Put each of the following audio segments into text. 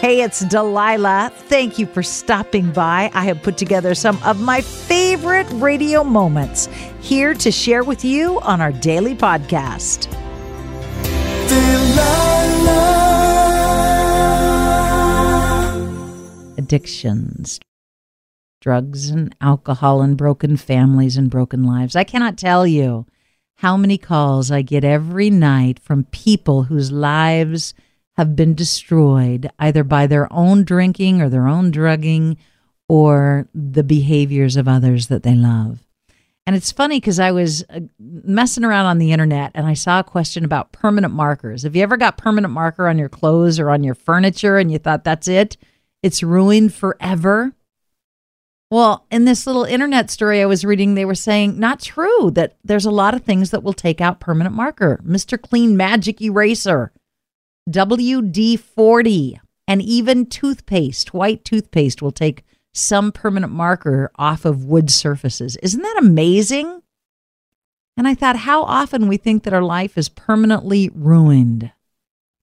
Hey, it's Delilah. Thank you for stopping by. I have put together some of my favorite radio moments here to share with you on our daily podcast. Addictions, drugs and alcohol, and broken families and broken lives. I cannot tell you how many calls I get every night from people whose lives have been destroyed either by their own drinking or their own drugging or the behaviors of others that they love. And it's funny because I was uh, messing around on the internet and I saw a question about permanent markers. Have you ever got permanent marker on your clothes or on your furniture and you thought that's it? It's ruined forever? Well, in this little internet story I was reading, they were saying not true, that there's a lot of things that will take out permanent marker. Mr. Clean Magic Eraser, WD 40, and even toothpaste, white toothpaste will take some permanent marker off of wood surfaces. Isn't that amazing? And I thought how often we think that our life is permanently ruined,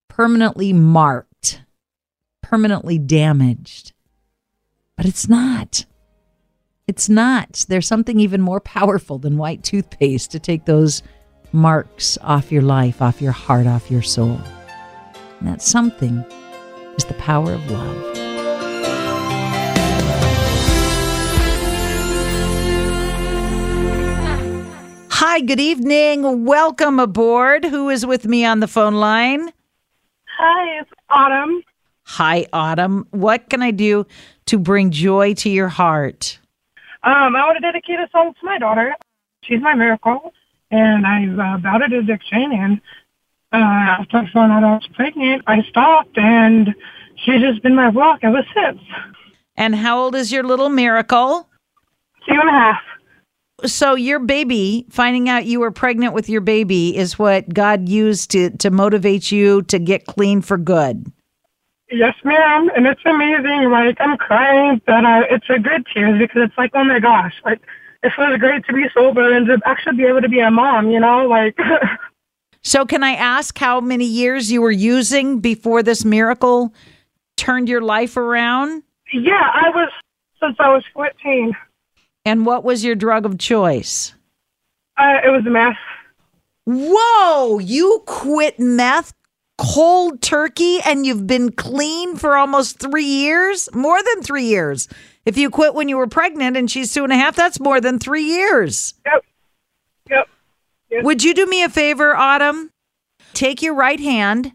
permanently marked, permanently damaged. But it's not. It's not. There's something even more powerful than white toothpaste to take those marks off your life, off your heart, off your soul. And that something is the power of love. Hi, good evening. Welcome aboard. Who is with me on the phone line? Hi, it's Autumn. Hi, Autumn. What can I do to bring joy to your heart? Um, I want to dedicate a song to my daughter. She's my miracle, and I've uh, battled addiction. And uh, after I found out I was pregnant, I stopped, and she's just been my rock ever since. And how old is your little miracle? Two and a half. So your baby, finding out you were pregnant with your baby, is what God used to to motivate you to get clean for good. Yes, ma'am. And it's amazing. Like, I'm crying, but uh, it's a good tears because it's like, oh my gosh, like, it feels great to be sober and to actually be able to be a mom, you know? Like, So can I ask how many years you were using before this miracle turned your life around? yeah, I was, since I was 14, And what was your drug of choice? uh, it was meth. Whoa, you quit meth cold turkey and you've been clean for almost three years? More than three years. If you quit when you were pregnant and she's two and a half, that's more than three years. Yep. Yes. Would you do me a favor, Autumn? Take your right hand,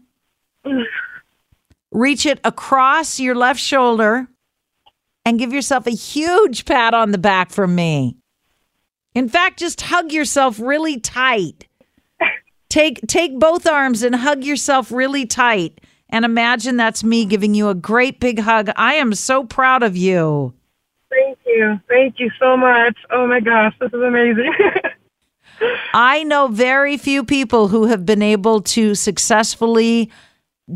reach it across your left shoulder, and give yourself a huge pat on the back from me. In fact, just hug yourself really tight. Take take both arms and hug yourself really tight and imagine that's me giving you a great big hug. I am so proud of you. Thank you. Thank you so much. Oh my gosh, this is amazing. I know very few people who have been able to successfully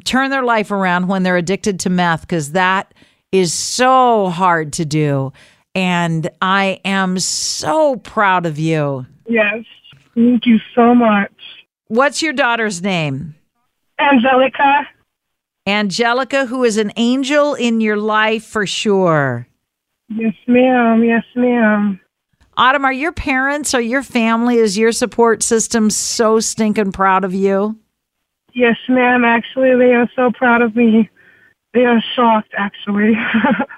turn their life around when they're addicted to meth because that is so hard to do. And I am so proud of you. yes. Thank you so much. What's your daughter's name? Angelica. Angelica, who is an angel in your life for sure. Yes, ma'am. Yes, ma'am. Autumn, are your parents or your family, is your support system so stinking proud of you? Yes, ma'am. Actually, they are so proud of me. They are shocked, actually.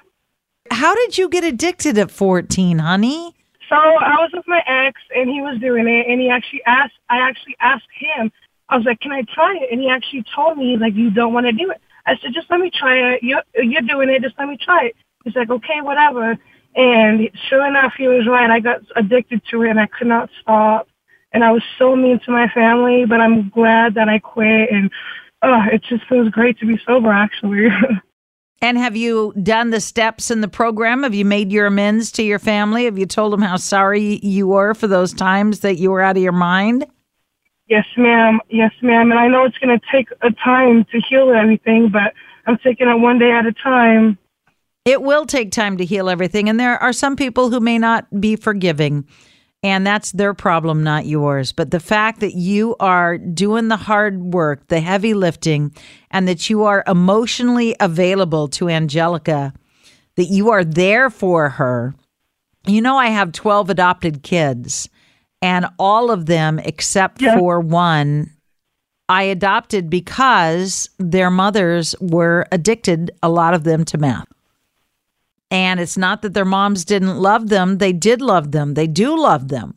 How did you get addicted at 14, honey? so I was with my ex, and he was doing it, and he actually asked. I actually asked him. I was like, "Can I try it?" And he actually told me, "Like you don't want to do it." I said, "Just let me try it. You're you're doing it. Just let me try it." He's like, "Okay, whatever." And sure enough, he was right. I got addicted to it, and I could not stop. And I was so mean to my family, but I'm glad that I quit. And oh, it just feels great to be sober, actually. And have you done the steps in the program? Have you made your amends to your family? Have you told them how sorry you were for those times that you were out of your mind? Yes, ma'am. Yes, ma'am. And I know it's going to take a time to heal everything, but I'm taking it one day at a time. It will take time to heal everything. And there are some people who may not be forgiving. And that's their problem, not yours. But the fact that you are doing the hard work, the heavy lifting, and that you are emotionally available to Angelica, that you are there for her. You know, I have 12 adopted kids, and all of them, except Yeah. for one, I adopted because their mothers were addicted, a lot of them, to meth. And it's not that their moms didn't love them, they did love them. They do love them.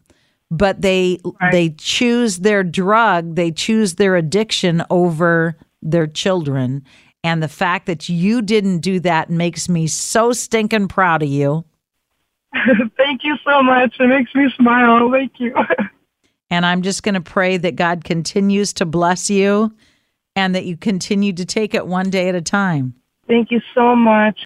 But they Right. they choose their drug, they choose their addiction over their children. And the fact that you didn't do that makes me so stinking proud of you. Thank you so much. It makes me smile. Thank you. And I'm just going to pray that God continues to bless you and that you continue to take it one day at a time. Thank you so much.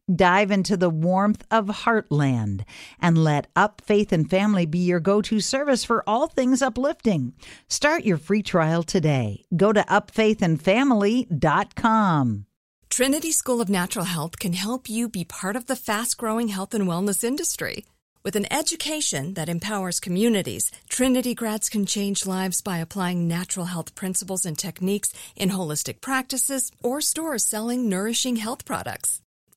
Dive into the warmth of Heartland and let Up Faith and Family be your go to service for all things uplifting. Start your free trial today. Go to upfaithandfamily.com. Trinity School of Natural Health can help you be part of the fast growing health and wellness industry. With an education that empowers communities, Trinity grads can change lives by applying natural health principles and techniques in holistic practices or stores selling nourishing health products.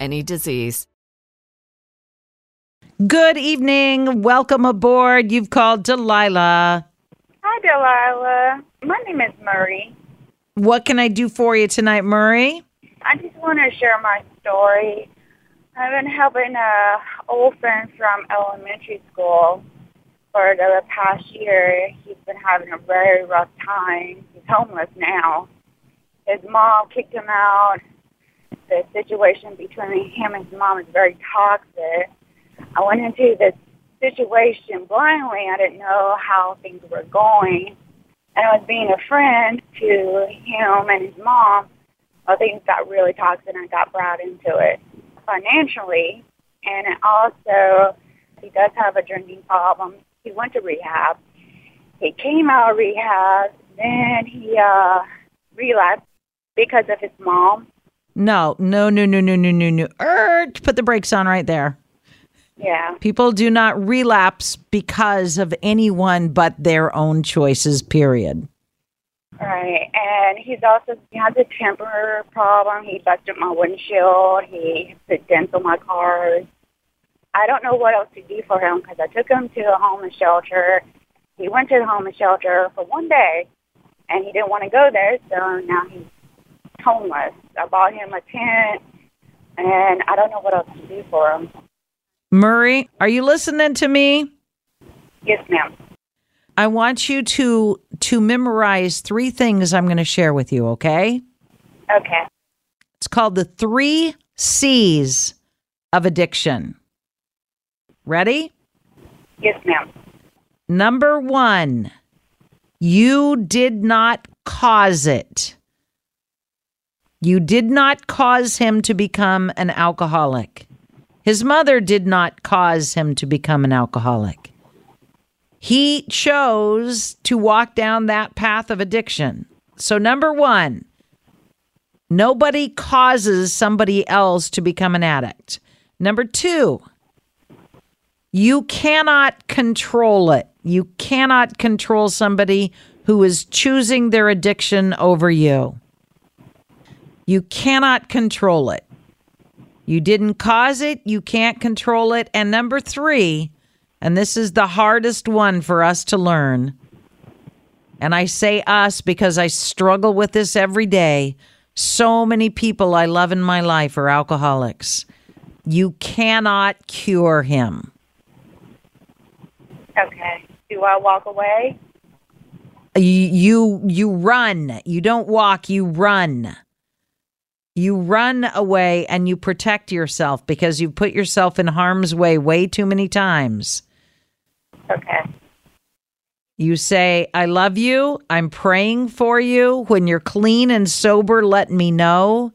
any disease. Good evening. Welcome aboard. You've called Delilah. Hi, Delilah. My name is Murray. What can I do for you tonight, Murray? I just want to share my story. I've been helping a old friend from elementary school for the past year. He's been having a very rough time. He's homeless now. His mom kicked him out. The situation between him and his mom is very toxic. I went into this situation blindly. I didn't know how things were going. And I was being a friend to him and his mom. Well, things got really toxic and I got brought into it financially. And also, he does have a drinking problem. He went to rehab. He came out of rehab. Then he uh, relapsed because of his mom. No, no, no, no, no, no, no, no. Er, put the brakes on right there. Yeah. People do not relapse because of anyone but their own choices, period. Right, and he's also he has a temper problem. He busted my windshield. He put dents on my cars. I don't know what else to do for him because I took him to a homeless shelter. He went to the homeless shelter for one day, and he didn't want to go there, so now he's homeless. I bought him a tent, and I don't know what else to do for him. Murray, are you listening to me? Yes, ma'am. I want you to to memorize three things I'm going to share with you, okay? Okay. It's called the 3 C's of addiction. Ready? Yes, ma'am. Number 1. You did not cause it. You did not cause him to become an alcoholic. His mother did not cause him to become an alcoholic. He chose to walk down that path of addiction. So, number one, nobody causes somebody else to become an addict. Number two, you cannot control it. You cannot control somebody who is choosing their addiction over you. You cannot control it. You didn't cause it, you can't control it. And number three, and this is the hardest one for us to learn. And I say us because I struggle with this every day. So many people I love in my life are alcoholics. You cannot cure him. Okay. Do I walk away? You you, you run. You don't walk, you run. You run away and you protect yourself because you put yourself in harm's way way too many times. Okay. You say, I love you. I'm praying for you. When you're clean and sober, let me know.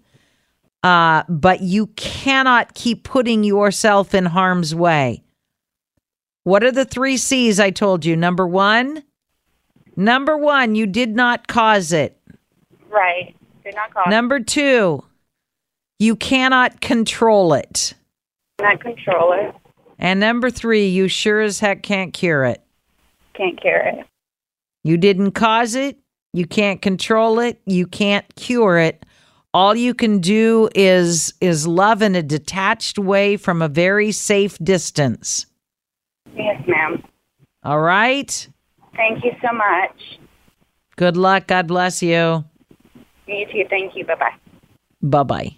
Uh, but you cannot keep putting yourself in harm's way. What are the three C's I told you? Number one, number one, you did not cause it. Right. Did not cause Number two, you cannot control it. not control it. And number three, you sure as heck can't cure it. Can't cure it. You didn't cause it. You can't control it. You can't cure it. All you can do is is love in a detached way from a very safe distance. Yes, ma'am. All right? Thank you so much. Good luck. God bless you. You too. Thank you. Bye bye. Bye-bye.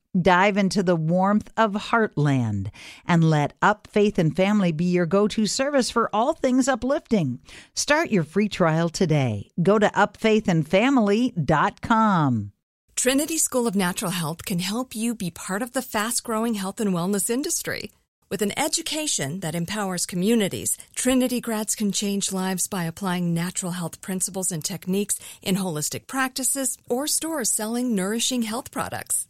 Dive into the warmth of Heartland and let Up Faith and Family be your go to service for all things uplifting. Start your free trial today. Go to upfaithandfamily.com. Trinity School of Natural Health can help you be part of the fast growing health and wellness industry. With an education that empowers communities, Trinity grads can change lives by applying natural health principles and techniques in holistic practices or stores selling nourishing health products.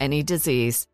any disease.